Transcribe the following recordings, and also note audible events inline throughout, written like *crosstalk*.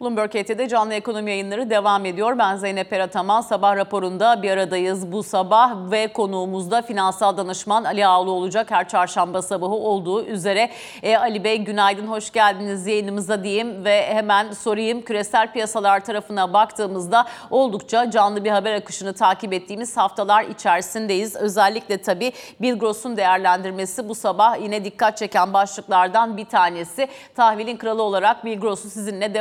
Bloomberg HT'de canlı ekonomi yayınları devam ediyor. Ben Zeynep Erataman. Sabah raporunda bir aradayız bu sabah ve konuğumuzda finansal danışman Ali Ağlı olacak. Her çarşamba sabahı olduğu üzere. E, Ali Bey günaydın, hoş geldiniz yayınımıza diyeyim ve hemen sorayım. Küresel piyasalar tarafına baktığımızda oldukça canlı bir haber akışını takip ettiğimiz haftalar içerisindeyiz. Özellikle tabii Bill Gross'un değerlendirmesi bu sabah yine dikkat çeken başlıklardan bir tanesi. Tahvilin kralı olarak Bill Gross'u sizinle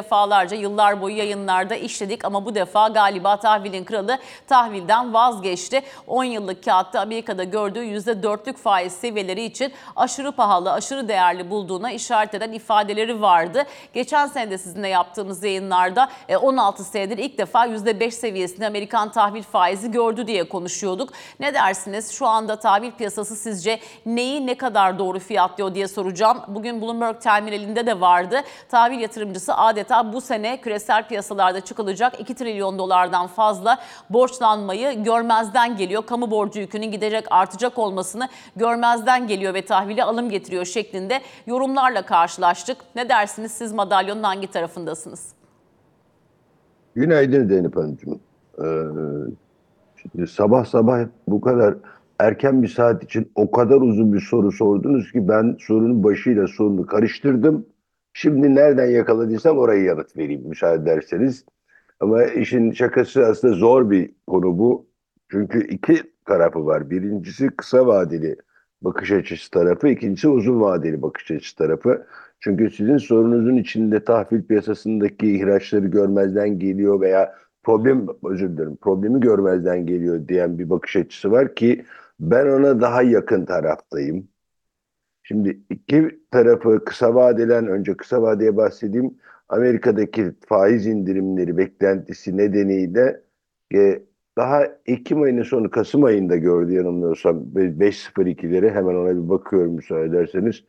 defalarca yıllar boyu yayınlarda işledik ama bu defa galiba tahvilin kralı tahvilden vazgeçti. 10 yıllık kağıtta Amerika'da gördüğü %4'lük faiz seviyeleri için aşırı pahalı, aşırı değerli bulduğuna işaret eden ifadeleri vardı. Geçen sene de sizinle yaptığımız yayınlarda e, 16 senedir ilk defa %5 seviyesinde Amerikan tahvil faizi gördü diye konuşuyorduk. Ne dersiniz? Şu anda tahvil piyasası sizce neyi ne kadar doğru fiyatlıyor diye soracağım. Bugün Bloomberg terminalinde de vardı. Tahvil yatırımcısı adeta bu sene küresel piyasalarda çıkılacak 2 trilyon dolardan fazla borçlanmayı görmezden geliyor. Kamu borcu yükünün giderek artacak olmasını görmezden geliyor ve tahvili alım getiriyor şeklinde yorumlarla karşılaştık. Ne dersiniz siz madalyonun hangi tarafındasınız? Günaydın Zeynep Hanımcığım. Ee, sabah sabah bu kadar erken bir saat için o kadar uzun bir soru sordunuz ki ben sorunun başıyla sonunu karıştırdım. Şimdi nereden yakaladıysam orayı yanıt vereyim müsaade ederseniz. Ama işin şakası aslında zor bir konu bu. Çünkü iki tarafı var. Birincisi kısa vadeli bakış açısı tarafı, ikincisi uzun vadeli bakış açısı tarafı. Çünkü sizin sorunuzun içinde tahvil piyasasındaki ihraçları görmezden geliyor veya problem, özür dilerim, problemi görmezden geliyor diyen bir bakış açısı var ki ben ona daha yakın taraftayım. Şimdi iki tarafı kısa vadelen önce kısa vadeye bahsedeyim. Amerika'daki faiz indirimleri beklentisi nedeniyle e, daha Ekim ayının sonu Kasım ayında gördü yanılmıyorsam 5.02'leri hemen ona bir bakıyorum müsaade ederseniz.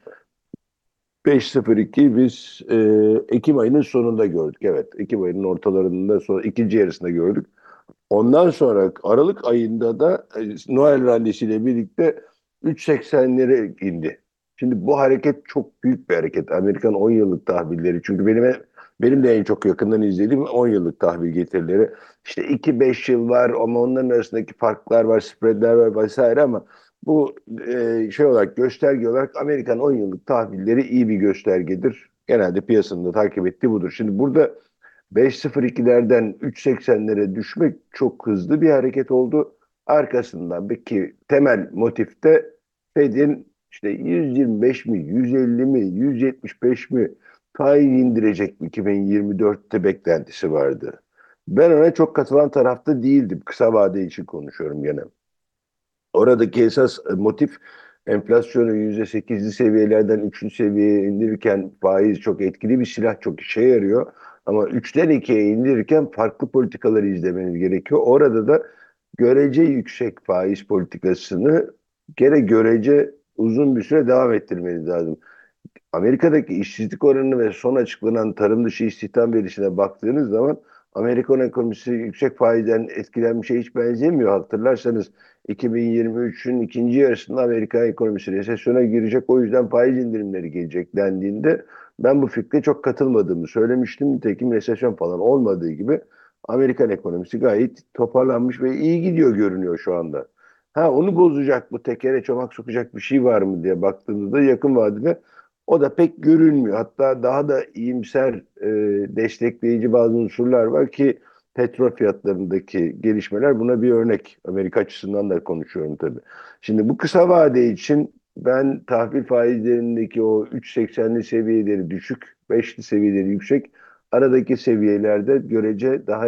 5.02 biz e, Ekim ayının sonunda gördük. Evet, Ekim ayının ortalarında sonra ikinci yarısında gördük. Ondan sonra Aralık ayında da e, Noel rallisiyle birlikte 3.80'lere indi. Şimdi bu hareket çok büyük bir hareket. Amerikan 10 yıllık tahvilleri. Çünkü benim benim de en çok yakından izlediğim 10 yıllık tahvil getirileri. İşte 2-5 yıl var ama onların arasındaki farklar var, spreadler var vesaire ama bu e, şey olarak gösterge olarak Amerikan 10 yıllık tahvilleri iyi bir göstergedir. Genelde piyasanın da takip ettiği budur. Şimdi burada 5.02'lerden 3.80'lere düşmek çok hızlı bir hareket oldu. Arkasından ki temel motifte Fed'in işte 125 mi, 150 mi, 175 mi faiz indirecek mi 2024'te beklentisi vardı. Ben ona çok katılan tarafta değildim. Kısa vade için konuşuyorum gene. Oradaki esas motif enflasyonu %8'li seviyelerden 3'lü seviyeye indirirken faiz çok etkili bir silah, çok işe yarıyor. Ama 3'ten 2'ye indirirken farklı politikaları izlemeniz gerekiyor. Orada da görece yüksek faiz politikasını gene görece uzun bir süre devam ettirmeniz lazım. Amerika'daki işsizlik oranı ve son açıklanan tarım dışı istihdam verisine baktığınız zaman Amerikan ekonomisi yüksek faizden etkilenmişe hiç benzemiyor. Hatırlarsanız 2023'ün ikinci yarısında Amerikan ekonomisi resesyona girecek o yüzden faiz indirimleri gelecek dendiğinde ben bu fikre çok katılmadığımı söylemiştim. Nitekim resesyon falan olmadığı gibi Amerikan ekonomisi gayet toparlanmış ve iyi gidiyor görünüyor şu anda. Ha onu bozacak bu tekere çomak sokacak bir şey var mı diye baktığımızda yakın vadede o da pek görünmüyor. Hatta daha da iyimser e, destekleyici bazı unsurlar var ki petrol fiyatlarındaki gelişmeler buna bir örnek. Amerika açısından da konuşuyorum tabii. Şimdi bu kısa vade için ben tahvil faizlerindeki o 3.80'li seviyeleri düşük, 5'li seviyeleri yüksek, aradaki seviyelerde görece daha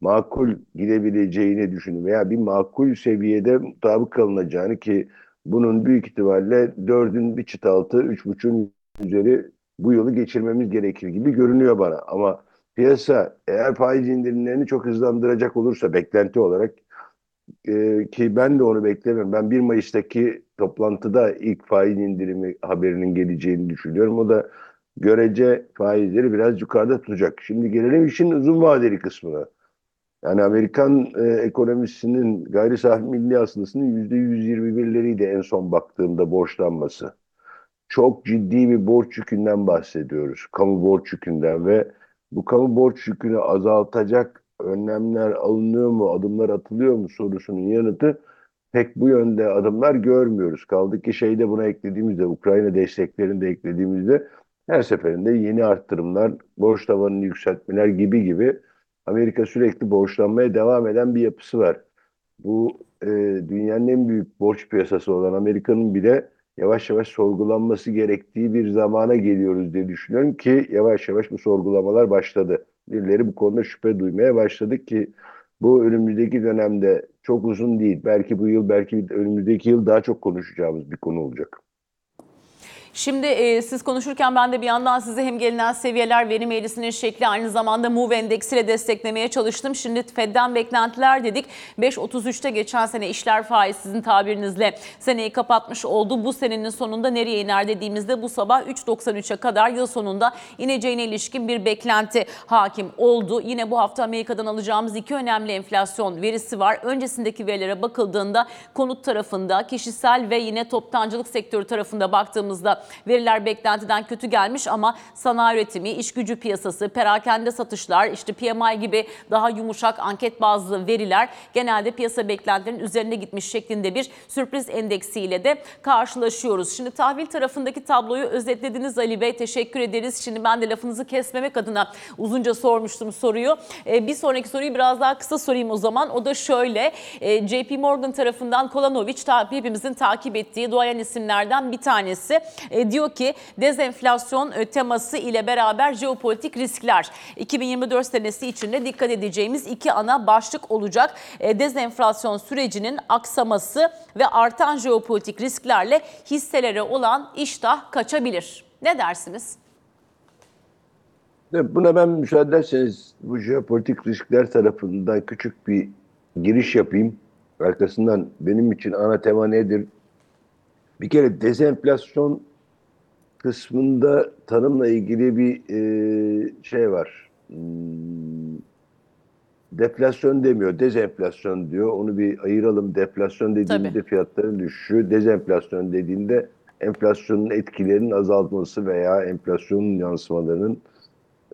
makul gidebileceğini düşünüyorum. Veya bir makul seviyede mutabık kalınacağını ki bunun büyük ihtimalle dördün bir çıt altı, üç buçuğun üzeri bu yolu geçirmemiz gerekir gibi görünüyor bana. Ama piyasa eğer faiz indirimlerini çok hızlandıracak olursa beklenti olarak e, ki ben de onu beklemiyorum. Ben 1 Mayıs'taki toplantıda ilk faiz indirimi haberinin geleceğini düşünüyorum. O da görece faizleri biraz yukarıda tutacak. Şimdi gelelim işin uzun vadeli kısmına. Yani Amerikan e, ekonomisinin gayri safi milli hasılasının %121'leriydi en son baktığımda borçlanması. Çok ciddi bir borç yükünden bahsediyoruz. Kamu borç yükünden ve bu kamu borç yükünü azaltacak önlemler alınıyor mu, adımlar atılıyor mu sorusunun yanıtı pek bu yönde adımlar görmüyoruz. Kaldı ki şeyde buna eklediğimizde, Ukrayna desteklerini de eklediğimizde her seferinde yeni arttırımlar, borç tavanını yükseltmeler gibi gibi Amerika sürekli borçlanmaya devam eden bir yapısı var. Bu e, dünyanın en büyük borç piyasası olan Amerika'nın bile yavaş yavaş sorgulanması gerektiği bir zamana geliyoruz diye düşünüyorum ki yavaş yavaş bu sorgulamalar başladı. Birileri bu konuda şüphe duymaya başladı ki bu önümüzdeki dönemde çok uzun değil. Belki bu yıl, belki önümüzdeki yıl daha çok konuşacağımız bir konu olacak. Şimdi e, siz konuşurken ben de bir yandan size hem gelinen seviyeler verim eğrisinin şekli aynı zamanda MOVE endeksiyle desteklemeye çalıştım. Şimdi Fed'den beklentiler dedik. 5.33'te geçen sene işler faiz sizin tabirinizle seneyi kapatmış oldu. Bu senenin sonunda nereye iner dediğimizde bu sabah 3.93'e kadar yıl sonunda ineceğine ilişkin bir beklenti hakim oldu. Yine bu hafta Amerika'dan alacağımız iki önemli enflasyon verisi var. Öncesindeki verilere bakıldığında konut tarafında, kişisel ve yine toptancılık sektörü tarafında baktığımızda veriler beklentiden kötü gelmiş ama sanayi üretimi, iş gücü piyasası, perakende satışlar, işte PMI gibi daha yumuşak anket bazlı veriler genelde piyasa beklentilerinin üzerinde gitmiş şeklinde bir sürpriz endeksiyle de karşılaşıyoruz. Şimdi tahvil tarafındaki tabloyu özetlediniz Ali Bey. Teşekkür ederiz. Şimdi ben de lafınızı kesmemek adına uzunca sormuştum soruyu. Ee, bir sonraki soruyu biraz daha kısa sorayım o zaman. O da şöyle. Ee, JP Morgan tarafından Kolanovic hepimizin takip ettiği duayen isimlerden bir tanesi. E, diyor ki dezenflasyon e, teması ile beraber jeopolitik riskler 2024 senesi içinde dikkat edeceğimiz iki ana başlık olacak. E, dezenflasyon sürecinin aksaması ve artan jeopolitik risklerle hisselere olan iştah kaçabilir. Ne dersiniz? Buna ben müsaade ederseniz bu jeopolitik riskler tarafından küçük bir giriş yapayım. Arkasından benim için ana tema nedir? Bir kere dezenflasyon kısmında tanımla ilgili bir e, şey var. Hmm, deflasyon demiyor, dezenflasyon diyor. Onu bir ayıralım. Deflasyon dediğimde Tabii. fiyatların düşüşü, dezenflasyon dediğinde enflasyonun etkilerinin azalması veya enflasyonun yansımalarının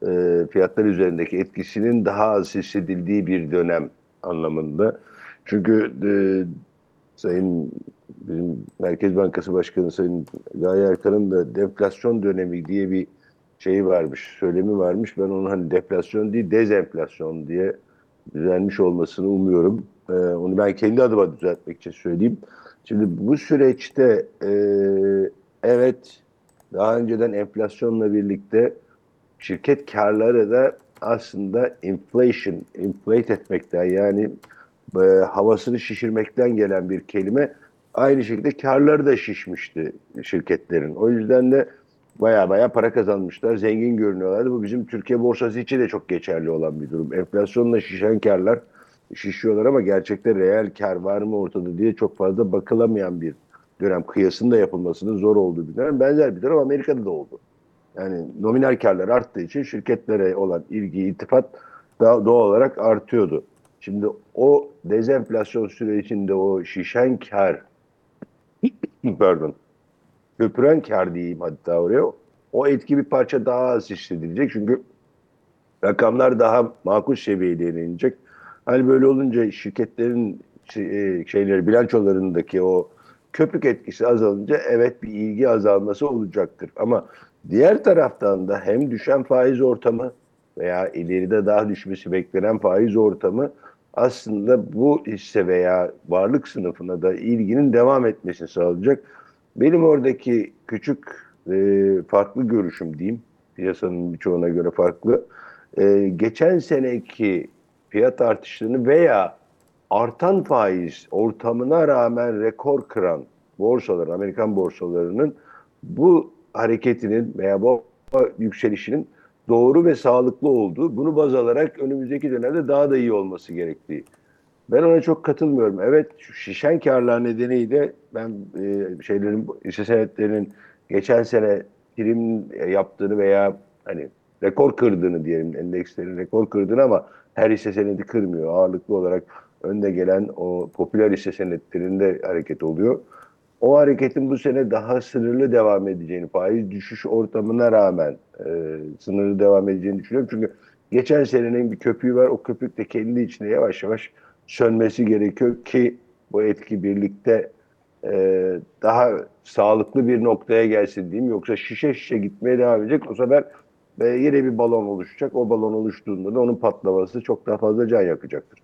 e, fiyatlar üzerindeki etkisinin daha az hissedildiği bir dönem anlamında. Çünkü e, Sayın bizim Merkez Bankası Başkanı Sayın Gaye Erkan'ın da deflasyon dönemi diye bir şeyi varmış, söylemi varmış. Ben onu hani deflasyon değil, dezenflasyon diye düzelmiş olmasını umuyorum. E, onu ben kendi adıma düzeltmek için söyleyeyim. Şimdi bu süreçte e, evet daha önceden enflasyonla birlikte şirket karları da aslında inflation, inflate etmekten yani e, havasını şişirmekten gelen bir kelime. Aynı şekilde karları da şişmişti şirketlerin. O yüzden de baya baya para kazanmışlar, zengin görünüyorlardı. Bu bizim Türkiye borsası için de çok geçerli olan bir durum. Enflasyonla şişen karlar şişiyorlar ama gerçekte reel kar var mı ortada diye çok fazla bakılamayan bir dönem. Kıyasın da yapılmasının zor olduğu bir dönem. Benzer bir dönem Amerika'da da oldu. Yani nominal karlar arttığı için şirketlere olan ilgi, iltifat da doğal olarak artıyordu. Şimdi o dezenflasyon sürecinde o şişen kar, *laughs* pardon, köpüren kar diyeyim hatta oraya, o etki bir parça daha az hissedilecek. Çünkü rakamlar daha makul seviyeye inecek. Hani böyle olunca şirketlerin şey- e, şeyleri, bilançolarındaki o köpük etkisi azalınca evet bir ilgi azalması olacaktır. Ama diğer taraftan da hem düşen faiz ortamı veya ileride daha düşmesi beklenen faiz ortamı aslında bu hisse veya varlık sınıfına da ilginin devam etmesini sağlayacak. Benim oradaki küçük e, farklı görüşüm diyeyim, piyasanın birçoğuna göre farklı. E, geçen seneki fiyat artışlarını veya artan faiz ortamına rağmen rekor kıran borsalar, Amerikan borsalarının bu hareketinin veya bu yükselişinin doğru ve sağlıklı olduğu, bunu baz alarak önümüzdeki dönemde daha da iyi olması gerektiği. Ben ona çok katılmıyorum. Evet şu şişen karlar nedeniyle ben e, şeylerin hisse senetlerinin geçen sene prim yaptığını veya hani rekor kırdığını diyelim endekslerin rekor kırdığını ama her hisse senedi kırmıyor. Ağırlıklı olarak önde gelen o popüler hisse senetlerinde hareket oluyor. O hareketin bu sene daha sınırlı devam edeceğini, faiz düşüş ortamına rağmen e, sınırlı devam edeceğini düşünüyorum. Çünkü geçen senenin bir köpüğü var. O köpük de kendi içinde yavaş yavaş sönmesi gerekiyor ki bu etki birlikte e, daha sağlıklı bir noktaya gelsin diyeyim. Yoksa şişe şişe gitmeye devam edecek. O sefer e, yine bir balon oluşacak. O balon oluştuğunda da onun patlaması çok daha fazla can yakacaktır.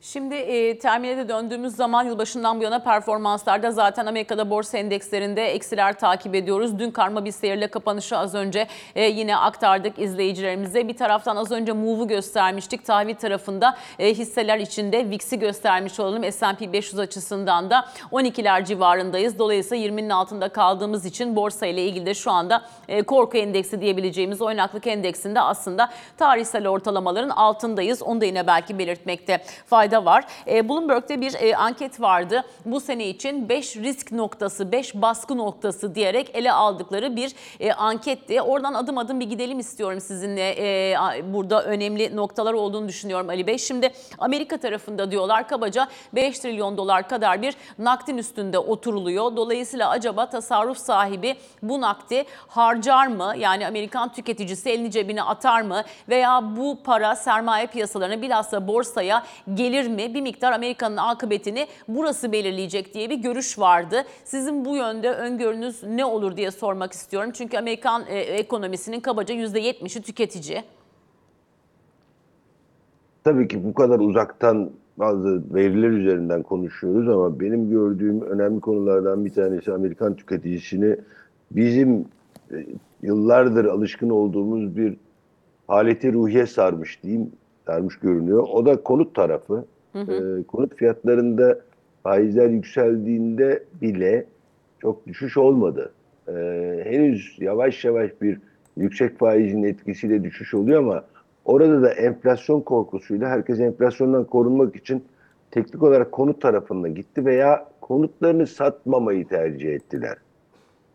Şimdi e, termine döndüğümüz zaman yılbaşından bu yana performanslarda zaten Amerika'da borsa endekslerinde eksiler takip ediyoruz. Dün karma bir seyirle kapanışı az önce e, yine aktardık izleyicilerimize. Bir taraftan az önce MOVE'u göstermiştik. Tahvil tarafında e, hisseler içinde VIX'i göstermiş olalım. S&P 500 açısından da 12'ler civarındayız. Dolayısıyla 20'nin altında kaldığımız için borsa ile ilgili de şu anda e, korku endeksi diyebileceğimiz oynaklık endeksinde aslında tarihsel ortalamaların altındayız. Onu da yine belki belirtmekte fayda var. E, Bloomberg'de bir e, anket vardı. Bu sene için 5 risk noktası, 5 baskı noktası diyerek ele aldıkları bir e, anketti. Oradan adım adım bir gidelim istiyorum sizinle. E, burada önemli noktalar olduğunu düşünüyorum Ali Bey. Şimdi Amerika tarafında diyorlar kabaca 5 trilyon dolar kadar bir nakdin üstünde oturuluyor. Dolayısıyla acaba tasarruf sahibi bu nakdi harcar mı? Yani Amerikan tüketicisi elini cebine atar mı? Veya bu para sermaye piyasalarına bilhassa borsaya gelir mi? Bir miktar Amerika'nın akıbetini burası belirleyecek diye bir görüş vardı. Sizin bu yönde öngörünüz ne olur diye sormak istiyorum. Çünkü Amerikan e, ekonomisinin kabaca %70'i tüketici. Tabii ki bu kadar uzaktan bazı veriler üzerinden konuşuyoruz ama benim gördüğüm önemli konulardan bir tanesi Amerikan tüketicisini bizim e, yıllardır alışkın olduğumuz bir haleti ruhiye sarmış diyeyim, sarmış görünüyor. O da konut tarafı. E, konut fiyatlarında faizler yükseldiğinde bile çok düşüş olmadı. E, henüz yavaş yavaş bir yüksek faizin etkisiyle düşüş oluyor ama orada da enflasyon korkusuyla herkes enflasyondan korunmak için teknik olarak konut tarafına gitti veya konutlarını satmamayı tercih ettiler.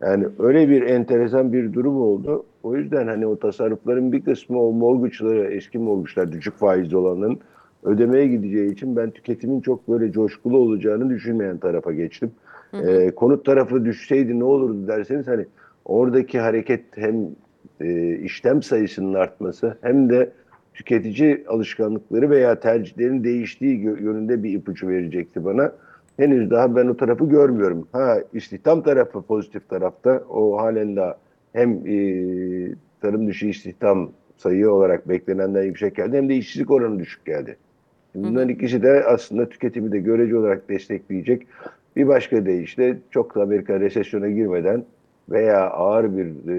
Yani öyle bir enteresan bir durum oldu. O yüzden hani o tasarrufların bir kısmı o mortgage'lara, eski mortgage'lar, düşük faizli olanların ödemeye gideceği için ben tüketimin çok böyle coşkulu olacağını düşünmeyen tarafa geçtim. Ee, konut tarafı düşseydi ne olurdu derseniz hani oradaki hareket hem e, işlem sayısının artması hem de tüketici alışkanlıkları veya tercihlerin değiştiği yönünde bir ipucu verecekti bana. Henüz daha ben o tarafı görmüyorum. Ha istihdam tarafı pozitif tarafta. O halen daha hem e, tarım dışı istihdam sayı olarak beklenenden yüksek geldi hem de işsizlik oranı düşük geldi. Bunların ikisi de aslında tüketimi de görece olarak destekleyecek. Bir başka deyişle çok da Amerika resesyona girmeden veya ağır bir e,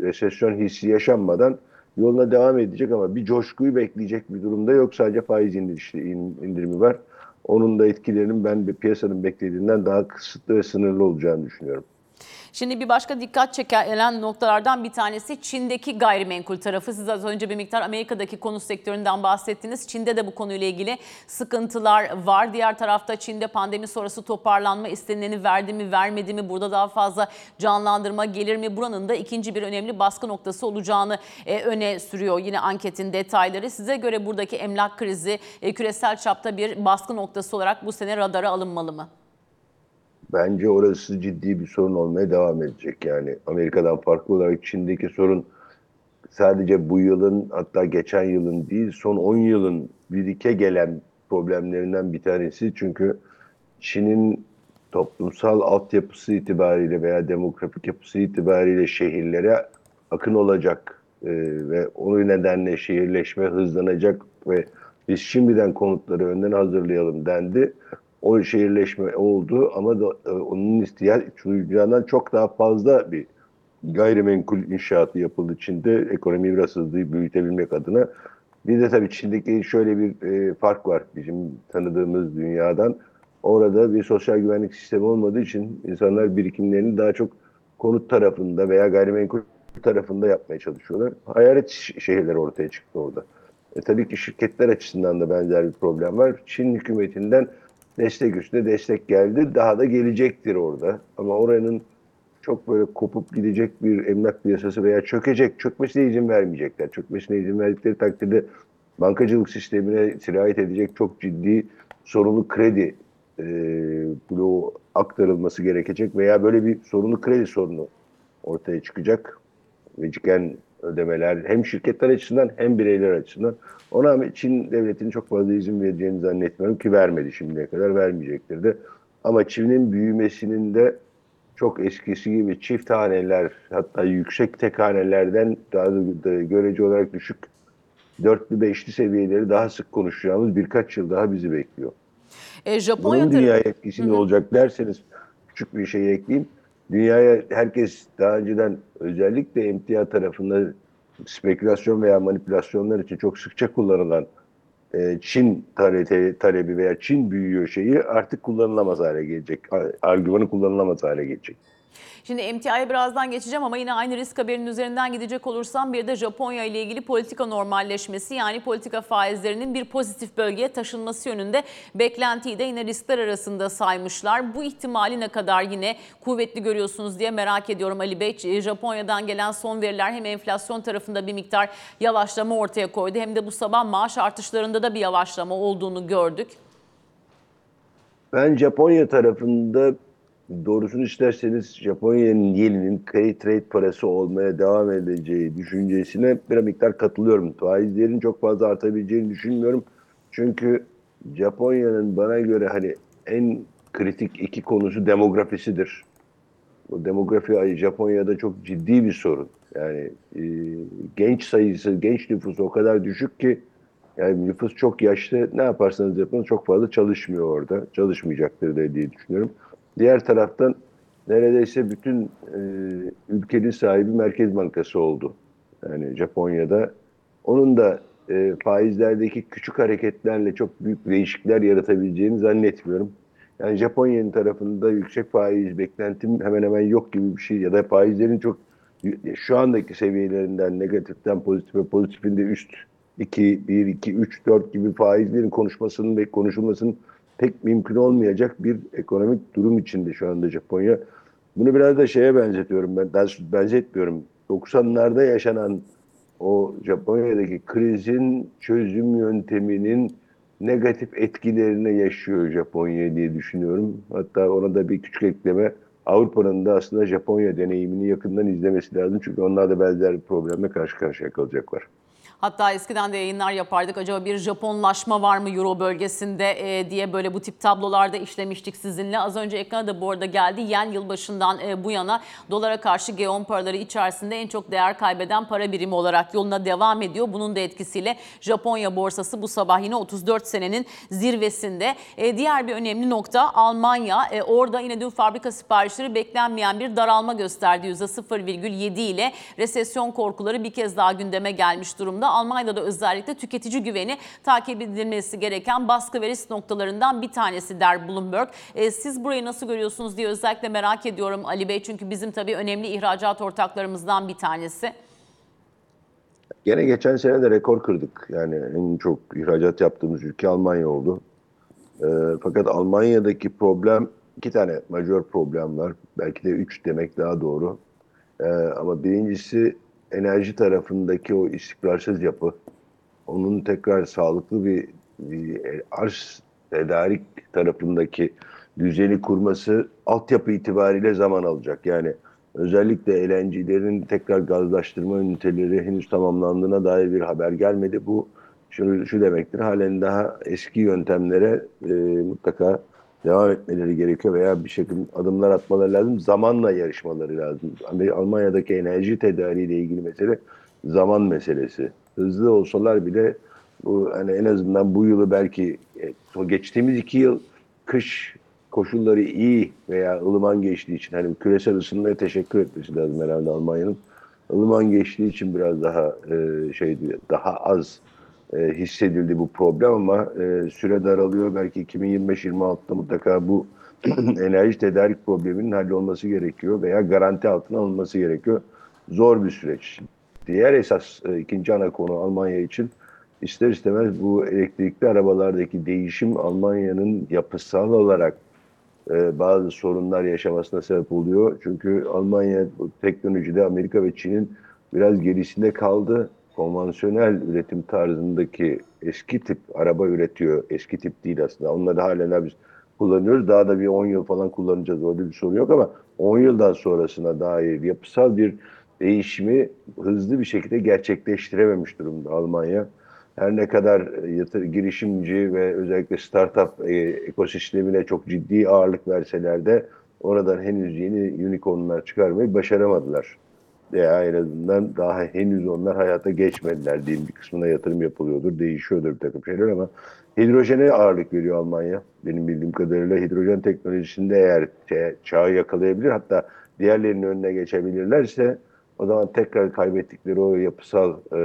resesyon hissi yaşanmadan yoluna devam edecek ama bir coşkuyu bekleyecek bir durumda yok. Sadece faiz indirimi var. Onun da etkilerinin ben bir piyasanın beklediğinden daha kısıtlı ve sınırlı olacağını düşünüyorum. Şimdi bir başka dikkat çeken noktalardan bir tanesi Çin'deki gayrimenkul tarafı. Siz az önce bir miktar Amerika'daki konut sektöründen bahsettiniz. Çin'de de bu konuyla ilgili sıkıntılar var. Diğer tarafta Çin'de pandemi sonrası toparlanma istenileni verdi mi vermedi mi? Burada daha fazla canlandırma gelir mi? Buranın da ikinci bir önemli baskı noktası olacağını e, öne sürüyor yine anketin detayları. Size göre buradaki emlak krizi e, küresel çapta bir baskı noktası olarak bu sene radara alınmalı mı? Bence orası ciddi bir sorun olmaya devam edecek. Yani Amerika'dan farklı olarak Çin'deki sorun sadece bu yılın hatta geçen yılın değil son 10 yılın birike gelen problemlerinden bir tanesi. Çünkü Çin'in toplumsal altyapısı itibariyle veya demografik yapısı itibariyle şehirlere akın olacak e, ve o nedenle şehirleşme hızlanacak ve biz şimdiden konutları önden hazırlayalım dendi. O şehirleşme oldu ama da e, onun ihtiyaç duyacağından çok daha fazla bir gayrimenkul inşaatı yapıldı Çin'de ekonomiyi biraz hızlı büyütebilmek adına. Bir de tabii Çin'deki şöyle bir e, fark var bizim tanıdığımız dünyadan. Orada bir sosyal güvenlik sistemi olmadığı için insanlar birikimlerini daha çok konut tarafında veya gayrimenkul tarafında yapmaya çalışıyorlar. Hayalet şehirler ortaya çıktı orada. E, tabii ki şirketler açısından da benzer bir problem var. Çin hükümetinden destek üstüne destek geldi. Daha da gelecektir orada. Ama oranın çok böyle kopup gidecek bir emlak piyasası veya çökecek, çökmesine izin vermeyecekler. Çökmesine izin verdikleri takdirde bankacılık sistemine sirayet edecek çok ciddi sorunlu kredi e, aktarılması gerekecek veya böyle bir sorunlu kredi sorunu ortaya çıkacak. Veciken ödemeler hem şirketler açısından hem bireyler açısından. Ona Çin devletinin çok fazla izin vereceğini zannetmiyorum ki vermedi şimdiye kadar vermeyecektir de. Ama Çin'in büyümesinin de çok eskisi gibi çift haneler hatta yüksek tek hanelerden daha da, görece olarak düşük dörtlü beşli seviyeleri daha sık konuşacağımız birkaç yıl daha bizi bekliyor. E, Japonya Bunun dünyaya etkisi ne olacak derseniz küçük bir şey ekleyeyim. Dünyaya herkes daha önceden özellikle emtia tarafında spekülasyon veya manipülasyonlar için çok sıkça kullanılan e, Çin tale- talebi veya Çin büyüyor şeyi artık kullanılamaz hale gelecek. Argümanı kullanılamaz hale gelecek. Şimdi emtiaya birazdan geçeceğim ama yine aynı risk haberinin üzerinden gidecek olursam bir de Japonya ile ilgili politika normalleşmesi yani politika faizlerinin bir pozitif bölgeye taşınması yönünde beklentiyi de yine riskler arasında saymışlar. Bu ihtimali ne kadar yine kuvvetli görüyorsunuz diye merak ediyorum Ali Bey. Japonya'dan gelen son veriler hem enflasyon tarafında bir miktar yavaşlama ortaya koydu hem de bu sabah maaş artışlarında da bir yavaşlama olduğunu gördük. Ben Japonya tarafında doğrusunu isterseniz Japonya'nın yeninin carry trade parası olmaya devam edeceği düşüncesine bir miktar katılıyorum. Faizlerin çok fazla artabileceğini düşünmüyorum. Çünkü Japonya'nın bana göre hani en kritik iki konusu demografisidir. Bu demografi Japonya'da çok ciddi bir sorun. Yani e, genç sayısı, genç nüfusu o kadar düşük ki yani nüfus çok yaşlı. Ne yaparsanız yapın çok fazla çalışmıyor orada. Çalışmayacaktır diye düşünüyorum. Diğer taraftan neredeyse bütün e, ülkenin sahibi Merkez Bankası oldu. Yani Japonya'da. Onun da e, faizlerdeki küçük hareketlerle çok büyük değişiklikler yaratabileceğini zannetmiyorum. Yani Japonya'nın tarafında yüksek faiz beklentim hemen hemen yok gibi bir şey ya da faizlerin çok şu andaki seviyelerinden negatiften pozitife pozitifin de üst 2, 1, 2, 3, 4 gibi faizlerin konuşmasının ve konuşulmasının pek mümkün olmayacak bir ekonomik durum içinde şu anda Japonya. Bunu biraz da şeye benzetiyorum ben. Daha benzetmiyorum. 90'larda yaşanan o Japonya'daki krizin çözüm yönteminin negatif etkilerini yaşıyor Japonya diye düşünüyorum. Hatta ona da bir küçük ekleme. Avrupa'nın da aslında Japonya deneyimini yakından izlemesi lazım. Çünkü onlar da benzer bir problemle karşı karşıya kalacaklar. Hatta eskiden de yayınlar yapardık. Acaba bir Japonlaşma var mı Euro bölgesinde e, diye böyle bu tip tablolarda işlemiştik sizinle. Az önce ekrana da bu arada geldi. Yen yılbaşından e, bu yana dolara karşı G10 paraları içerisinde en çok değer kaybeden para birimi olarak yoluna devam ediyor. Bunun da etkisiyle Japonya borsası bu sabah yine 34 senenin zirvesinde. E, diğer bir önemli nokta Almanya. E, orada yine dün fabrika siparişleri beklenmeyen bir daralma gösterdi. %0,7 ile resesyon korkuları bir kez daha gündeme gelmiş durumda. Almanya'da da özellikle tüketici güveni takip edilmesi gereken baskı ve risk noktalarından bir tanesi der Bloomberg. E, siz burayı nasıl görüyorsunuz diye özellikle merak ediyorum Ali Bey. Çünkü bizim tabii önemli ihracat ortaklarımızdan bir tanesi. Gene geçen sene de rekor kırdık. Yani en çok ihracat yaptığımız ülke Almanya oldu. Ee, fakat Almanya'daki problem, iki tane majör problem var. Belki de üç demek daha doğru. Ee, ama birincisi enerji tarafındaki o istikrarsız yapı. Onun tekrar sağlıklı bir, bir arz tedarik tarafındaki düzeni kurması altyapı itibariyle zaman alacak. Yani özellikle LNG'lerin tekrar gazlaştırma üniteleri henüz tamamlandığına dair bir haber gelmedi. Bu şu, şu demektir, halen daha eski yöntemlere e, mutlaka devam etmeleri gerekiyor veya bir şekilde adımlar atmaları lazım. Zamanla yarışmaları lazım. Almanya'daki enerji tedariğiyle ilgili mesele zaman meselesi. Hızlı olsalar bile bu hani en azından bu yılı belki e, geçtiğimiz iki yıl kış koşulları iyi veya ılıman geçtiği için hani küresel ısınmaya teşekkür etmesi lazım herhalde Almanya'nın. ılıman geçtiği için biraz daha e, şey daha az e, hissedildi bu problem ama e, süre daralıyor. Belki 2025-26'da mutlaka bu *clears throat* enerji tedarik probleminin hallolması gerekiyor veya garanti altına alınması gerekiyor. Zor bir süreç. Diğer esas e, ikinci ana konu Almanya için ister istemez bu elektrikli arabalardaki değişim Almanya'nın yapısal olarak e, bazı sorunlar yaşamasına sebep oluyor. Çünkü Almanya teknolojide Amerika ve Çin'in biraz gerisinde kaldı. Konvansiyonel üretim tarzındaki eski tip araba üretiyor. Eski tip değil aslında. Onları halen biz kullanıyoruz. Daha da bir 10 yıl falan kullanacağız. Orada bir sorun yok ama 10 yıldan sonrasına dair yapısal bir değişimi hızlı bir şekilde gerçekleştirememiş durumda Almanya. Her ne kadar yatır, girişimci ve özellikle startup e, ekosistemine çok ciddi ağırlık verseler de oradan henüz yeni unicornlar çıkarmayı başaramadılar. Veya en azından daha henüz onlar hayata geçmediler diyeyim. Bir kısmına yatırım yapılıyordur, değişiyordur bir takım şeyler ama hidrojene ağırlık veriyor Almanya. Benim bildiğim kadarıyla hidrojen teknolojisinde eğer çağı yakalayabilir hatta diğerlerinin önüne geçebilirlerse o zaman tekrar kaybettikleri o yapısal e,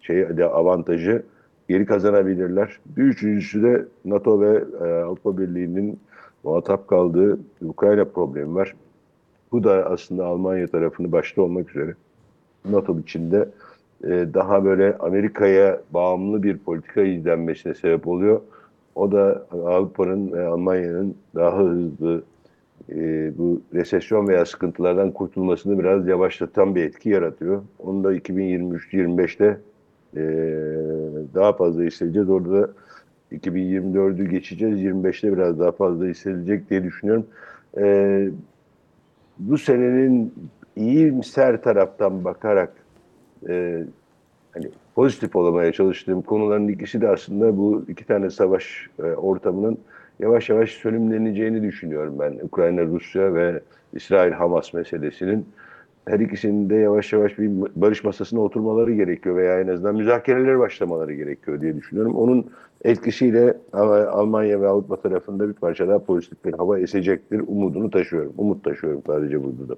şey de avantajı geri kazanabilirler. Bir üçüncüsü de NATO ve e, Avrupa Birliği'nin muhatap kaldığı Ukrayna problemi var. Bu da aslında Almanya tarafını başta olmak üzere NATO içinde e, daha böyle Amerika'ya bağımlı bir politika izlenmesine sebep oluyor. O da Avrupa'nın ve Almanya'nın daha hızlı e, bu resesyon veya sıkıntılardan kurtulmasını biraz yavaşlatan bir etki yaratıyor. Onu da 2023-25'te e, daha fazla hissedeceğiz. Orada da 2024'ü geçeceğiz. 25'te biraz daha fazla hissedilecek diye düşünüyorum. E, bu senenin iyimser taraftan bakarak e, hani pozitif olamaya çalıştığım konuların ikisi de aslında bu iki tane savaş e, ortamının yavaş yavaş sönümleneceğini düşünüyorum ben. Ukrayna, Rusya ve İsrail-Hamas meselesinin her ikisinin de yavaş yavaş bir barış masasına oturmaları gerekiyor veya en azından müzakerelere başlamaları gerekiyor diye düşünüyorum. Onun etkisiyle Almanya ve Avrupa tarafında bir parça daha pozitif bir hava esecektir umudunu taşıyorum. Umut taşıyorum sadece burada da.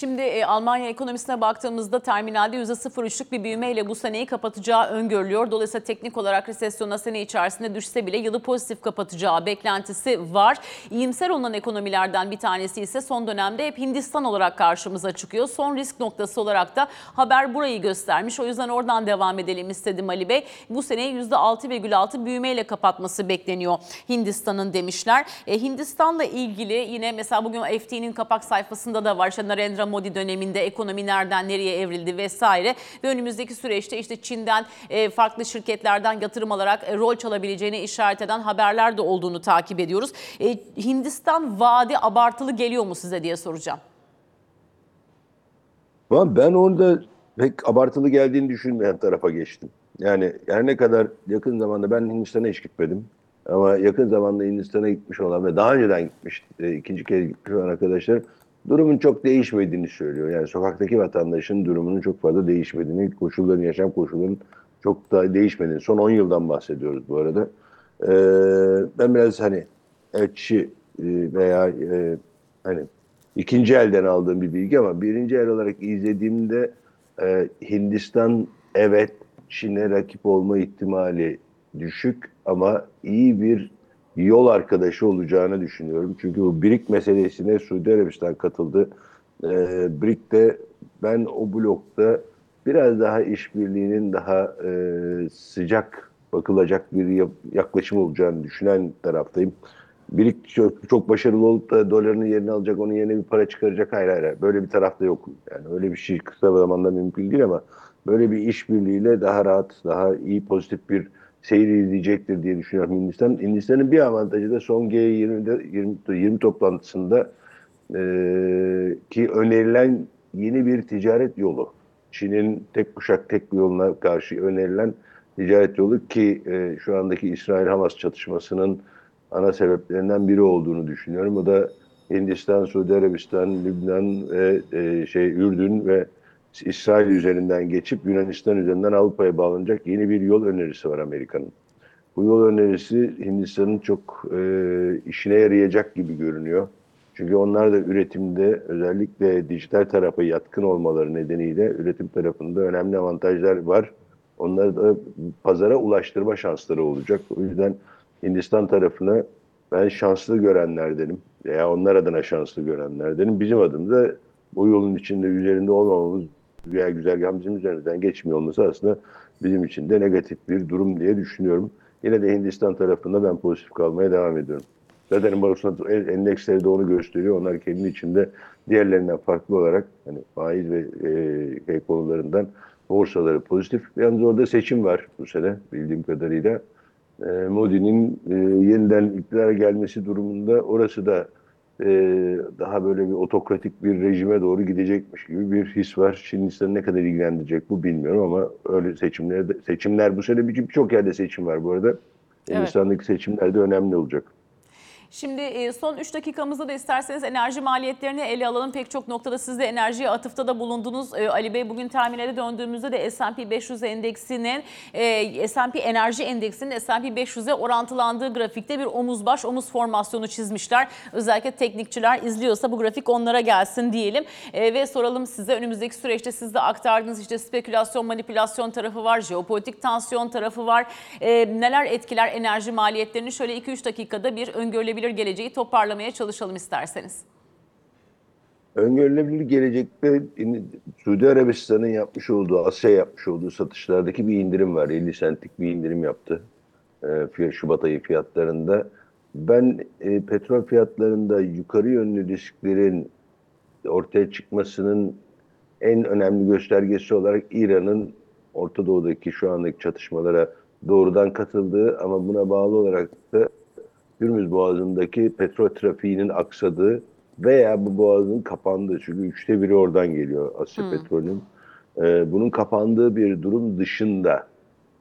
Şimdi e, Almanya ekonomisine baktığımızda terminalde %0,3'lük bir büyümeyle bu seneyi kapatacağı öngörülüyor. Dolayısıyla teknik olarak resesyona sene içerisinde düşse bile yılı pozitif kapatacağı beklentisi var. İyimser olan ekonomilerden bir tanesi ise son dönemde hep Hindistan olarak karşımıza çıkıyor. Son risk noktası olarak da haber burayı göstermiş. O yüzden oradan devam edelim istedim Ali Bey. Bu seneyi %6,6 büyümeyle kapatması bekleniyor Hindistan'ın demişler. E, Hindistan'la ilgili yine mesela bugün FT'nin kapak sayfasında da var. Narendra Modi döneminde ekonomi nereden nereye evrildi vesaire ve önümüzdeki süreçte işte Çin'den e, farklı şirketlerden yatırım alarak e, rol çalabileceğini işaret eden haberler de olduğunu takip ediyoruz. E, Hindistan vaadi abartılı geliyor mu size diye soracağım. Ben orada pek abartılı geldiğini düşünmeyen tarafa geçtim. Yani her ne kadar yakın zamanda ben Hindistan'a hiç gitmedim. Ama yakın zamanda Hindistan'a gitmiş olan ve daha önceden gitmiş, ikinci kez gitmiş olan arkadaşlar durumun çok değişmediğini söylüyor. Yani sokaktaki vatandaşın durumunun çok fazla değişmediğini, koşulların, yaşam koşullarının çok da değişmediğini. Son 10 yıldan bahsediyoruz bu arada. Ee, ben biraz hani elçi e, veya e, hani ikinci elden aldığım bir bilgi ama birinci el olarak izlediğimde e, Hindistan evet Çin'e rakip olma ihtimali düşük ama iyi bir yol arkadaşı olacağını düşünüyorum. Çünkü bu BRIC meselesine Suudi Arabistan katıldı. E, BRIC'te ben o blokta biraz daha işbirliğinin daha e, sıcak bakılacak bir yaklaşım olacağını düşünen taraftayım. BRIC çok, çok başarılı olup da doların yerini alacak, onun yerine bir para çıkaracak. Hayır hayır. Böyle bir tarafta yok. Yani öyle bir şey kısa zamanda mümkün değil ama böyle bir işbirliğiyle daha rahat, daha iyi, pozitif bir seyir izleyecektir diye düşünüyorum Hindistan. Hindistan'ın bir avantajı da son G20'de 20, 20 toplantısında e, ki önerilen yeni bir ticaret yolu. Çin'in tek kuşak tek yoluna karşı önerilen ticaret yolu ki e, şu andaki İsrail-Hamas çatışmasının ana sebeplerinden biri olduğunu düşünüyorum. O da Hindistan, Suudi Arabistan, Lübnan ve e, şey Ürdün ve İsrail üzerinden geçip Yunanistan üzerinden Avrupa'ya bağlanacak yeni bir yol önerisi var Amerika'nın. Bu yol önerisi Hindistan'ın çok e, işine yarayacak gibi görünüyor. Çünkü onlar da üretimde özellikle dijital tarafa yatkın olmaları nedeniyle üretim tarafında önemli avantajlar var. Onları da pazara ulaştırma şansları olacak. O yüzden Hindistan tarafına ben şanslı görenlerdenim veya onlar adına şanslı görenlerdenim. Bizim adımıza bu yolun içinde üzerinde olmamamız veya güzergahımızın üzerinden geçmiyor olması aslında bizim için de negatif bir durum diye düşünüyorum. Yine de Hindistan tarafında ben pozitif kalmaya devam ediyorum. Zaten borsa endeksleri de onu gösteriyor. Onlar kendi içinde diğerlerinden farklı olarak hani faiz ve e, konularından borsaları pozitif. Yalnız orada seçim var bu sene bildiğim kadarıyla. E, Modi'nin e, yeniden iktidara gelmesi durumunda orası da e, daha böyle bir otokratik bir rejime doğru gidecekmiş gibi bir his var. Çin insanı ne kadar ilgilendirecek bu bilmiyorum ama öyle seçimler de, seçimler bu sene bir- birçok yerde seçim var bu arada. Hindistan'daki seçimler de önemli olacak. Şimdi e, son 3 dakikamızda da isterseniz enerji maliyetlerini ele alalım. Pek çok noktada siz de enerjiye atıfta da bulundunuz. E, Ali Bey bugün terminale döndüğümüzde de S&P 500 endeksinin, e, S&P enerji endeksinin S&P 500'e orantılandığı grafikte bir omuz baş omuz formasyonu çizmişler. Özellikle teknikçiler izliyorsa bu grafik onlara gelsin diyelim. Ve soralım size önümüzdeki süreçte siz de aktardığınız işte spekülasyon, manipülasyon tarafı var, jeopolitik tansiyon tarafı var. Neler etkiler enerji maliyetlerini şöyle 2-3 dakikada bir öngörülebilir geleceği toparlamaya çalışalım isterseniz. Öngörülebilir gelecekte Suudi Arabistan'ın yapmış olduğu, Asya yapmış olduğu satışlardaki bir indirim var. 50 centlik bir indirim yaptı e, Şubat ayı fiyatlarında. Ben e, petrol fiyatlarında yukarı yönlü risklerin ortaya çıkmasının en önemli göstergesi olarak İran'ın Orta Doğu'daki şu andaki çatışmalara doğrudan katıldığı ama buna bağlı olarak da Hürmüz Boğazı'ndaki petrol trafiğinin aksadığı veya bu boğazın kapandığı çünkü üçte biri oradan geliyor Asya petrolünün. Ee, bunun kapandığı bir durum dışında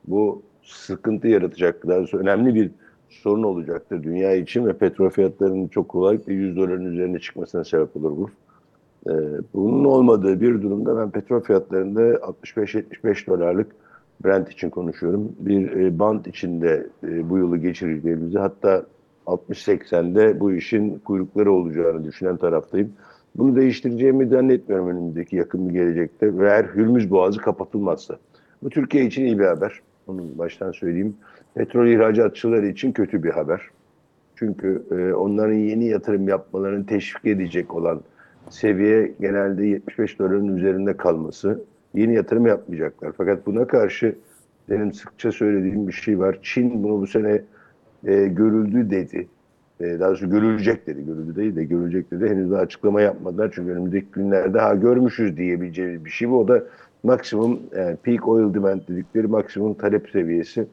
bu sıkıntı yaratacak, daha doğrusu önemli bir sorun olacaktır dünya için ve petrol fiyatlarının çok kolaylıkla 100 doların üzerine çıkmasına sebep olur bu. Ee, bunun olmadığı bir durumda ben petrol fiyatlarında 65-75 dolarlık Brent için konuşuyorum. Bir e, band içinde e, bu yılı geçireceğimizi hatta 60-80'de bu işin kuyrukları olacağını düşünen taraftayım. Bunu değiştireceğimi zannetmiyorum önümüzdeki yakın bir gelecekte ve eğer Hürmüz Boğazı kapatılmazsa. Bu Türkiye için iyi bir haber. Onu baştan söyleyeyim. Petrol ihracatçıları için kötü bir haber. Çünkü e, onların yeni yatırım yapmalarını teşvik edecek olan seviye genelde 75 doların üzerinde kalması. Yeni yatırım yapmayacaklar. Fakat buna karşı benim sıkça söylediğim bir şey var. Çin bunu bu sene e, görüldü dedi. E, daha doğrusu görülecek dedi. Görüldü değil de görülecek dedi. Henüz daha açıklama yapmadılar. Çünkü önümüzdeki günlerde ha görmüşüz diyebileceğimiz bir şey bu. O da maksimum yani peak oil demand dedikleri maksimum talep seviyesi.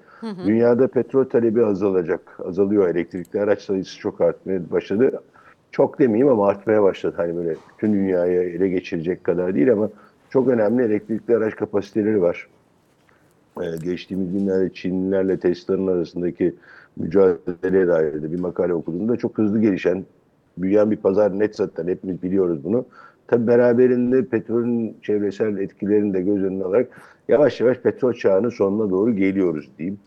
Dünyada petrol talebi azalacak. Azalıyor. Elektrikli araç sayısı çok artmaya başladı. Çok demeyeyim ama artmaya başladı. Hani böyle bütün dünyayı ele geçirecek kadar değil ama çok önemli elektrikli araç kapasiteleri var. Ee, geçtiğimiz günlerde Çinlilerle Tesla'nın arasındaki mücadeleye dair de bir makale okuduğumda çok hızlı gelişen, büyüyen bir pazar net zaten hepimiz biliyoruz bunu. Tabi beraberinde petrolün çevresel etkilerini de göz önüne alarak yavaş yavaş petrol çağının sonuna doğru geliyoruz diyeyim.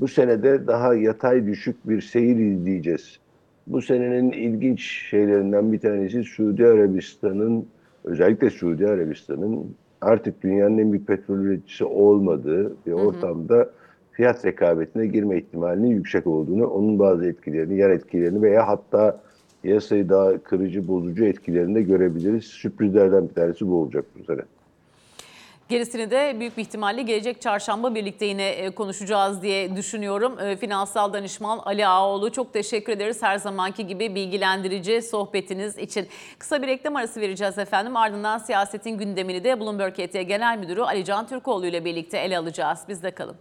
Bu senede daha yatay düşük bir seyir izleyeceğiz. Bu senenin ilginç şeylerinden bir tanesi Suudi Arabistan'ın özellikle Suudi Arabistan'ın artık dünyanın en büyük petrol üreticisi olmadığı bir ortamda fiyat rekabetine girme ihtimalinin yüksek olduğunu, onun bazı etkilerini, yan etkilerini veya hatta piyasayı daha kırıcı, bozucu etkilerini de görebiliriz. Sürprizlerden bir tanesi bu olacak bu sene. Gerisini de büyük bir ihtimalle gelecek çarşamba birlikte yine e, konuşacağız diye düşünüyorum. E, Finansal danışman Ali Ağoğlu çok teşekkür ederiz her zamanki gibi bilgilendirici sohbetiniz için. Kısa bir reklam arası vereceğiz efendim. Ardından siyasetin gündemini de Bloomberg KT Genel Müdürü Ali Can Türkoğlu ile birlikte ele alacağız. Bizde kalın.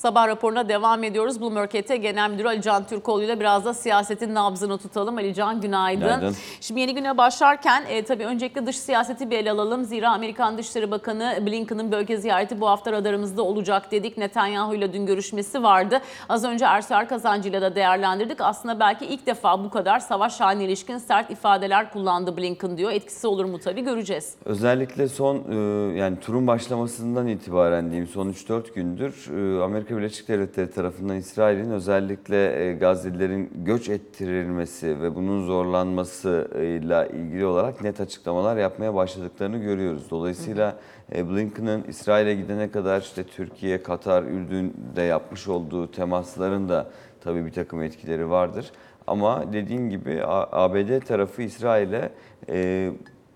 Sabah raporuna devam ediyoruz. Bloomberg KT Genel Müdürü Ali Can Türkoğlu ile biraz da siyasetin nabzını tutalım. Ali Can günaydın. Günaydın. Şimdi yeni güne başlarken e, tabii öncelikle dış siyaseti bir ele alalım. Zira Amerikan Dışişleri Bakanı Blinken'ın bölge ziyareti bu hafta radarımızda olacak dedik. Netanyahu ile dün görüşmesi vardı. Az önce Ersoy Kazancı ile de değerlendirdik. Aslında belki ilk defa bu kadar savaş haline ilişkin sert ifadeler kullandı Blinken diyor. Etkisi olur mu tabii göreceğiz. Özellikle son e, yani turun başlamasından itibaren diyeyim son 3-4 gündür e, Amerika Birleşik Devletleri tarafından İsrail'in özellikle e, Gazze'lilerin göç ettirilmesi ve bunun zorlanmasıyla ilgili olarak net açıklamalar yapmaya başladıklarını görüyoruz. Dolayısıyla e, Blinken'ın İsrail'e gidene kadar işte Türkiye, Katar, Ürdün'de yapmış olduğu temasların da tabii bir takım etkileri vardır. Ama dediğim gibi ABD tarafı İsrail'e e,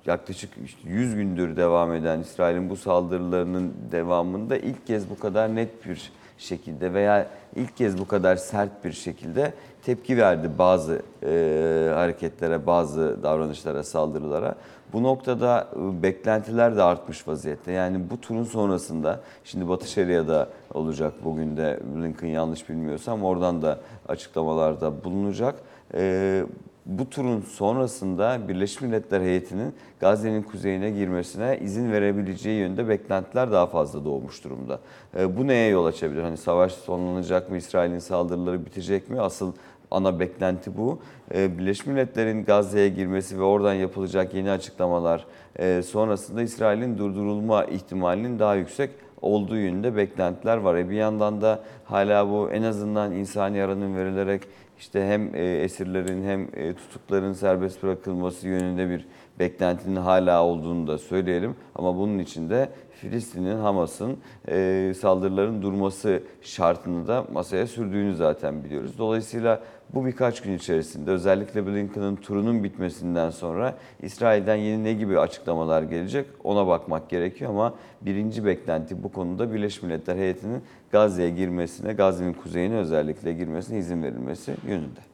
yaklaşık işte 100 gündür devam eden İsrail'in bu saldırılarının devamında ilk kez bu kadar net bir şekilde veya ilk kez bu kadar sert bir şekilde tepki verdi bazı e, hareketlere, bazı davranışlara, saldırılara. Bu noktada e, beklentiler de artmış vaziyette. Yani bu turun sonrasında, şimdi Batı Şeria'da olacak bugün de Blinken yanlış bilmiyorsam oradan da açıklamalarda bulunacak. E, bu turun sonrasında Birleşmiş Milletler heyetinin Gazze'nin kuzeyine girmesine izin verebileceği yönde beklentiler daha fazla doğmuş durumda. E, bu neye yol açabilir? Hani savaş sonlanacak mı? İsrail'in saldırıları bitecek mi? Asıl ana beklenti bu. E, Birleşmiş Milletler'in Gazze'ye girmesi ve oradan yapılacak yeni açıklamalar e, sonrasında İsrail'in durdurulma ihtimalinin daha yüksek olduğu yönünde beklentiler var. E bir yandan da hala bu en azından insani yaranın verilerek işte hem e, esirlerin hem e, tutukların serbest bırakılması yönünde bir beklentinin hala olduğunu da söyleyelim. Ama bunun için de Filistin'in, Hamas'ın e, saldırıların durması şartını da masaya sürdüğünü zaten biliyoruz. Dolayısıyla bu birkaç gün içerisinde özellikle Blinken'ın turunun bitmesinden sonra İsrail'den yeni ne gibi açıklamalar gelecek ona bakmak gerekiyor ama birinci beklenti bu konuda Birleşmiş Milletler heyetinin Gazze'ye girmesine, Gazze'nin kuzeyine özellikle girmesine izin verilmesi yönünde.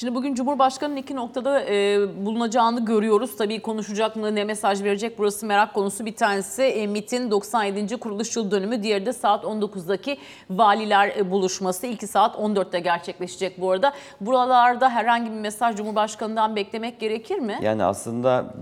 Şimdi bugün Cumhurbaşkanı'nın iki noktada e, bulunacağını görüyoruz. Tabii konuşacak mı, ne mesaj verecek burası merak konusu. Bir tanesi e, MIT'in 97. kuruluş yıl dönümü, diğeri de saat 19'daki valiler e, buluşması. İlki saat 14'te gerçekleşecek bu arada. Buralarda herhangi bir mesaj Cumhurbaşkanı'ndan beklemek gerekir mi? Yani aslında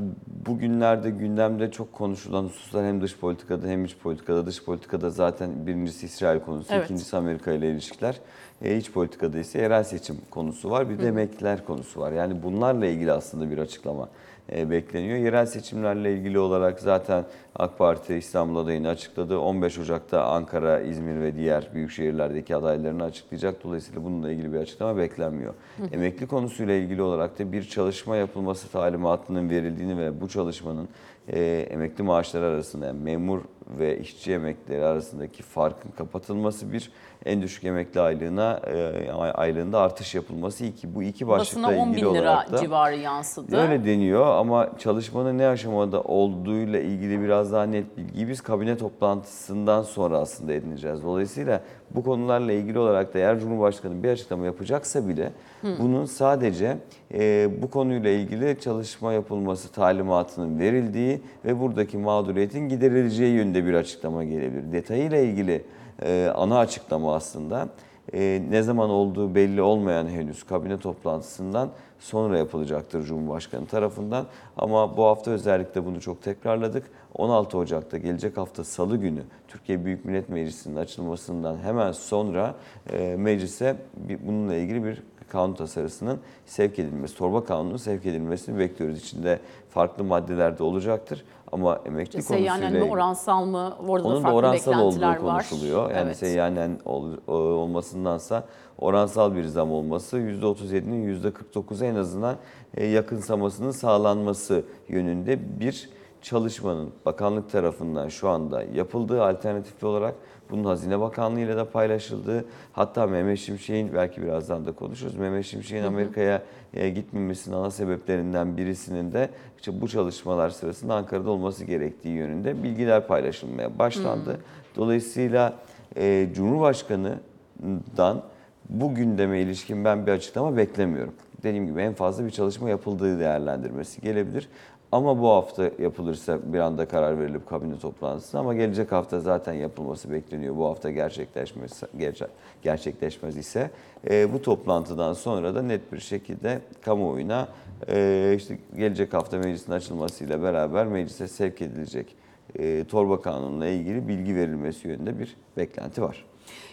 bugünlerde gündemde çok konuşulan hususlar hem dış politikada hem iç politikada. Dış politikada zaten birincisi İsrail konusu, Evet. ikincisi Amerika ile ilişkiler. E, iç politikada ise yerel seçim konusu var, bir de emekliler konusu var. Yani bunlarla ilgili aslında bir açıklama e, bekleniyor. Yerel seçimlerle ilgili olarak zaten AK Parti İstanbul adayını açıkladı. 15 Ocak'ta Ankara, İzmir ve diğer büyük şehirlerdeki adaylarını açıklayacak. Dolayısıyla bununla ilgili bir açıklama beklenmiyor. Emekli konusuyla ilgili olarak da bir çalışma yapılması talimatının verildiğini ve bu çalışmanın e, emekli maaşları arasında yani memur ve işçi emeklileri arasındaki farkın kapatılması bir en düşük emekli aylığına e, aylığında artış yapılması iki bu iki başlıkla Basına 10 ilgili bin lira olarak da civarı yansıdı. Öyle deniyor ama çalışmanın ne aşamada olduğuyla ilgili biraz daha net bilgiyi biz kabine toplantısından sonra aslında edineceğiz. Dolayısıyla bu konularla ilgili olarak da eğer Cumhurbaşkanı bir açıklama yapacaksa bile bunun sadece e, bu konuyla ilgili çalışma yapılması talimatının verildiği ve buradaki mağduriyetin giderileceği yönünde bir açıklama gelebilir. Detayıyla ilgili e, ana açıklama aslında e, ne zaman olduğu belli olmayan henüz kabine toplantısından sonra yapılacaktır Cumhurbaşkanı tarafından. Ama bu hafta özellikle bunu çok tekrarladık. 16 Ocak'ta gelecek hafta Salı günü Türkiye Büyük Millet Meclisi'nin açılmasından hemen sonra e, meclise bir, bununla ilgili bir kanun tasarısının sevk edilmesi, torba kanunun sevk edilmesini bekliyoruz. İçinde farklı maddeler de olacaktır. Ama emekli konusuyla Seyyanen mi, oransal mı? Orada da onun da oransal olduğu beklentiler var. konuşuluyor. Yani Evet. seyyanen ol- o- olmasındansa oransal bir zam olması %37'nin %49'a en azından e, yakınsamasının sağlanması yönünde bir çalışmanın bakanlık tarafından şu anda yapıldığı alternatifli olarak bunun Hazine Bakanlığı ile de paylaşıldığı hatta Mehmet Şimşek'in belki birazdan da konuşuruz. Mehmet Şimşek'in Amerika'ya e, gitmemesinin ana sebeplerinden birisinin de işte bu çalışmalar sırasında Ankara'da olması gerektiği yönünde bilgiler paylaşılmaya başlandı. Dolayısıyla e, Cumhurbaşkanı'dan bu gündeme ilişkin ben bir açıklama beklemiyorum. Dediğim gibi en fazla bir çalışma yapıldığı değerlendirmesi gelebilir. Ama bu hafta yapılırsa bir anda karar verilip kabine toplantısına ama gelecek hafta zaten yapılması bekleniyor. Bu hafta gerçekleşmez, gerçek- gerçekleşmez ise e, bu toplantıdan sonra da net bir şekilde kamuoyuna e, işte gelecek hafta meclisin açılmasıyla beraber meclise sevk edilecek e, torba kanunla ilgili bilgi verilmesi yönünde bir beklenti var.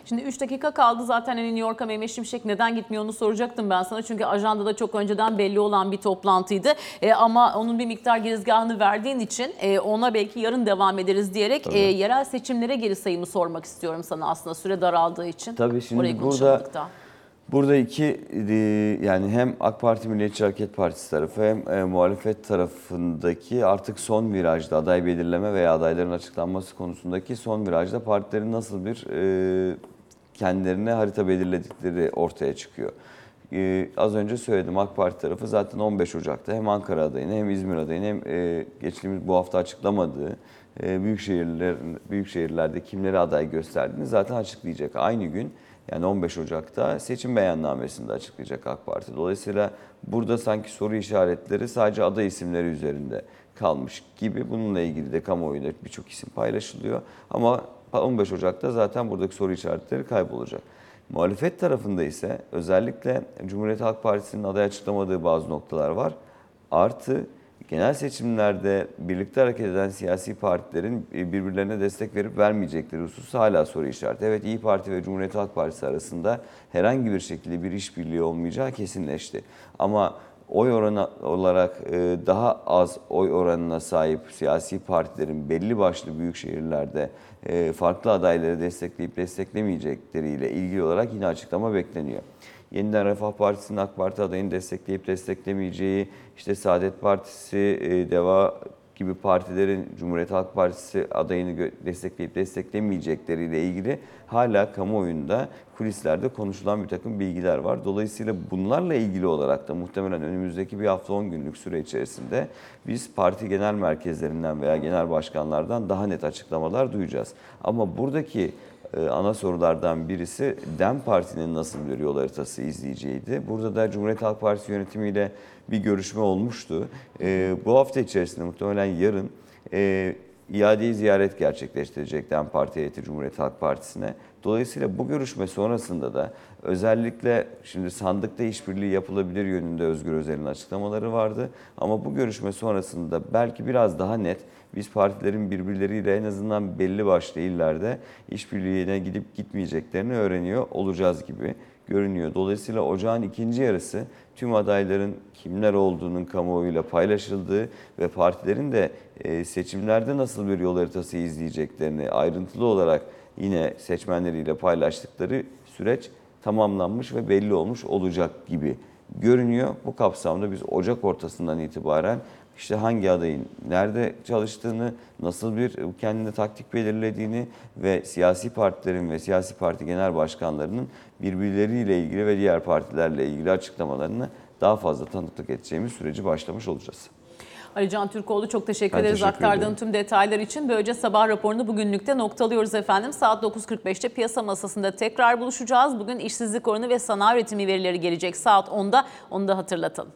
Şimdi 3 dakika kaldı zaten hani New York'a Mehmet Şimşek neden gitmiyor onu soracaktım ben sana. Çünkü ajandada çok önceden belli olan bir toplantıydı. E, ama onun bir miktar girizgahını verdiğin için e, ona belki yarın devam ederiz diyerek e, yerel seçimlere geri sayımı sormak istiyorum sana aslında süre daraldığı için. Tabii şimdi Orayı burada- konuşamadık da. Burada iki e, yani hem AK Parti Milliyetçi Hareket Partisi tarafı hem e, muhalefet tarafındaki artık son virajda aday belirleme veya adayların açıklanması konusundaki son virajda partilerin nasıl bir e, kendilerine harita belirledikleri ortaya çıkıyor. Ee, az önce söyledim AK Parti tarafı zaten 15 Ocak'ta hem Ankara adayını hem İzmir adayını hem e, geçtiğimiz bu hafta açıklamadığı e, büyük şehirler büyük şehirlerde kimleri aday gösterdiğini zaten açıklayacak. Aynı gün yani 15 Ocak'ta seçim beyannamesinde açıklayacak AK Parti. Dolayısıyla burada sanki soru işaretleri sadece aday isimleri üzerinde kalmış gibi. Bununla ilgili de kamuoyunda birçok isim paylaşılıyor. Ama 15 Ocak'ta zaten buradaki soru işaretleri kaybolacak. Muhalefet tarafında ise özellikle Cumhuriyet Halk Partisi'nin aday açıklamadığı bazı noktalar var. Artı genel seçimlerde birlikte hareket eden siyasi partilerin birbirlerine destek verip vermeyecekleri hususu hala soru işareti. Evet İyi Parti ve Cumhuriyet Halk Partisi arasında herhangi bir şekilde bir işbirliği olmayacağı kesinleşti. Ama oy oranı olarak e, daha az oy oranına sahip siyasi partilerin belli başlı büyük şehirlerde e, farklı adayları destekleyip desteklemeyecekleriyle ilgili olarak yine açıklama bekleniyor. Yeniden Refah Partisi'nin AK Parti adayını destekleyip desteklemeyeceği, işte Saadet Partisi, e, Deva gibi partilerin Cumhuriyet Halk Partisi adayını destekleyip desteklemeyecekleriyle ilgili hala kamuoyunda kulislerde konuşulan bir takım bilgiler var. Dolayısıyla bunlarla ilgili olarak da muhtemelen önümüzdeki bir hafta 10 günlük süre içerisinde biz parti genel merkezlerinden veya genel başkanlardan daha net açıklamalar duyacağız. Ama buradaki e, ana sorulardan birisi DEM Parti'nin nasıl bir yol haritası izleyeceğiydi. Burada da Cumhuriyet Halk Partisi yönetimiyle bir görüşme olmuştu. E, bu hafta içerisinde muhtemelen yarın e, iadeyi ziyaret gerçekleştirecek DEM Parti heyeti Cumhuriyet Halk Partisi'ne. Dolayısıyla bu görüşme sonrasında da özellikle şimdi sandıkta işbirliği yapılabilir yönünde Özgür Özel'in açıklamaları vardı. Ama bu görüşme sonrasında belki biraz daha net biz partilerin birbirleriyle en azından belli başlı illerde işbirliğine gidip gitmeyeceklerini öğreniyor olacağız gibi görünüyor. Dolayısıyla ocağın ikinci yarısı tüm adayların kimler olduğunun kamuoyuyla paylaşıldığı ve partilerin de e, seçimlerde nasıl bir yol haritası izleyeceklerini ayrıntılı olarak yine seçmenleriyle paylaştıkları süreç tamamlanmış ve belli olmuş olacak gibi görünüyor. Bu kapsamda biz Ocak ortasından itibaren işte hangi adayın nerede çalıştığını, nasıl bir kendine taktik belirlediğini ve siyasi partilerin ve siyasi parti genel başkanlarının birbirleriyle ilgili ve diğer partilerle ilgili açıklamalarını daha fazla tanıklık edeceğimiz süreci başlamış olacağız. Ali Can Türkoğlu çok teşekkür Ben ederiz teşekkür aktardığın ederim. tüm detaylar için. Böylece sabah raporunu bugünlükte noktalıyoruz efendim. Saat 9.45'te piyasa masasında tekrar buluşacağız. Bugün işsizlik oranı ve sanayi üretimi verileri gelecek saat 10'da. Onu da hatırlatalım.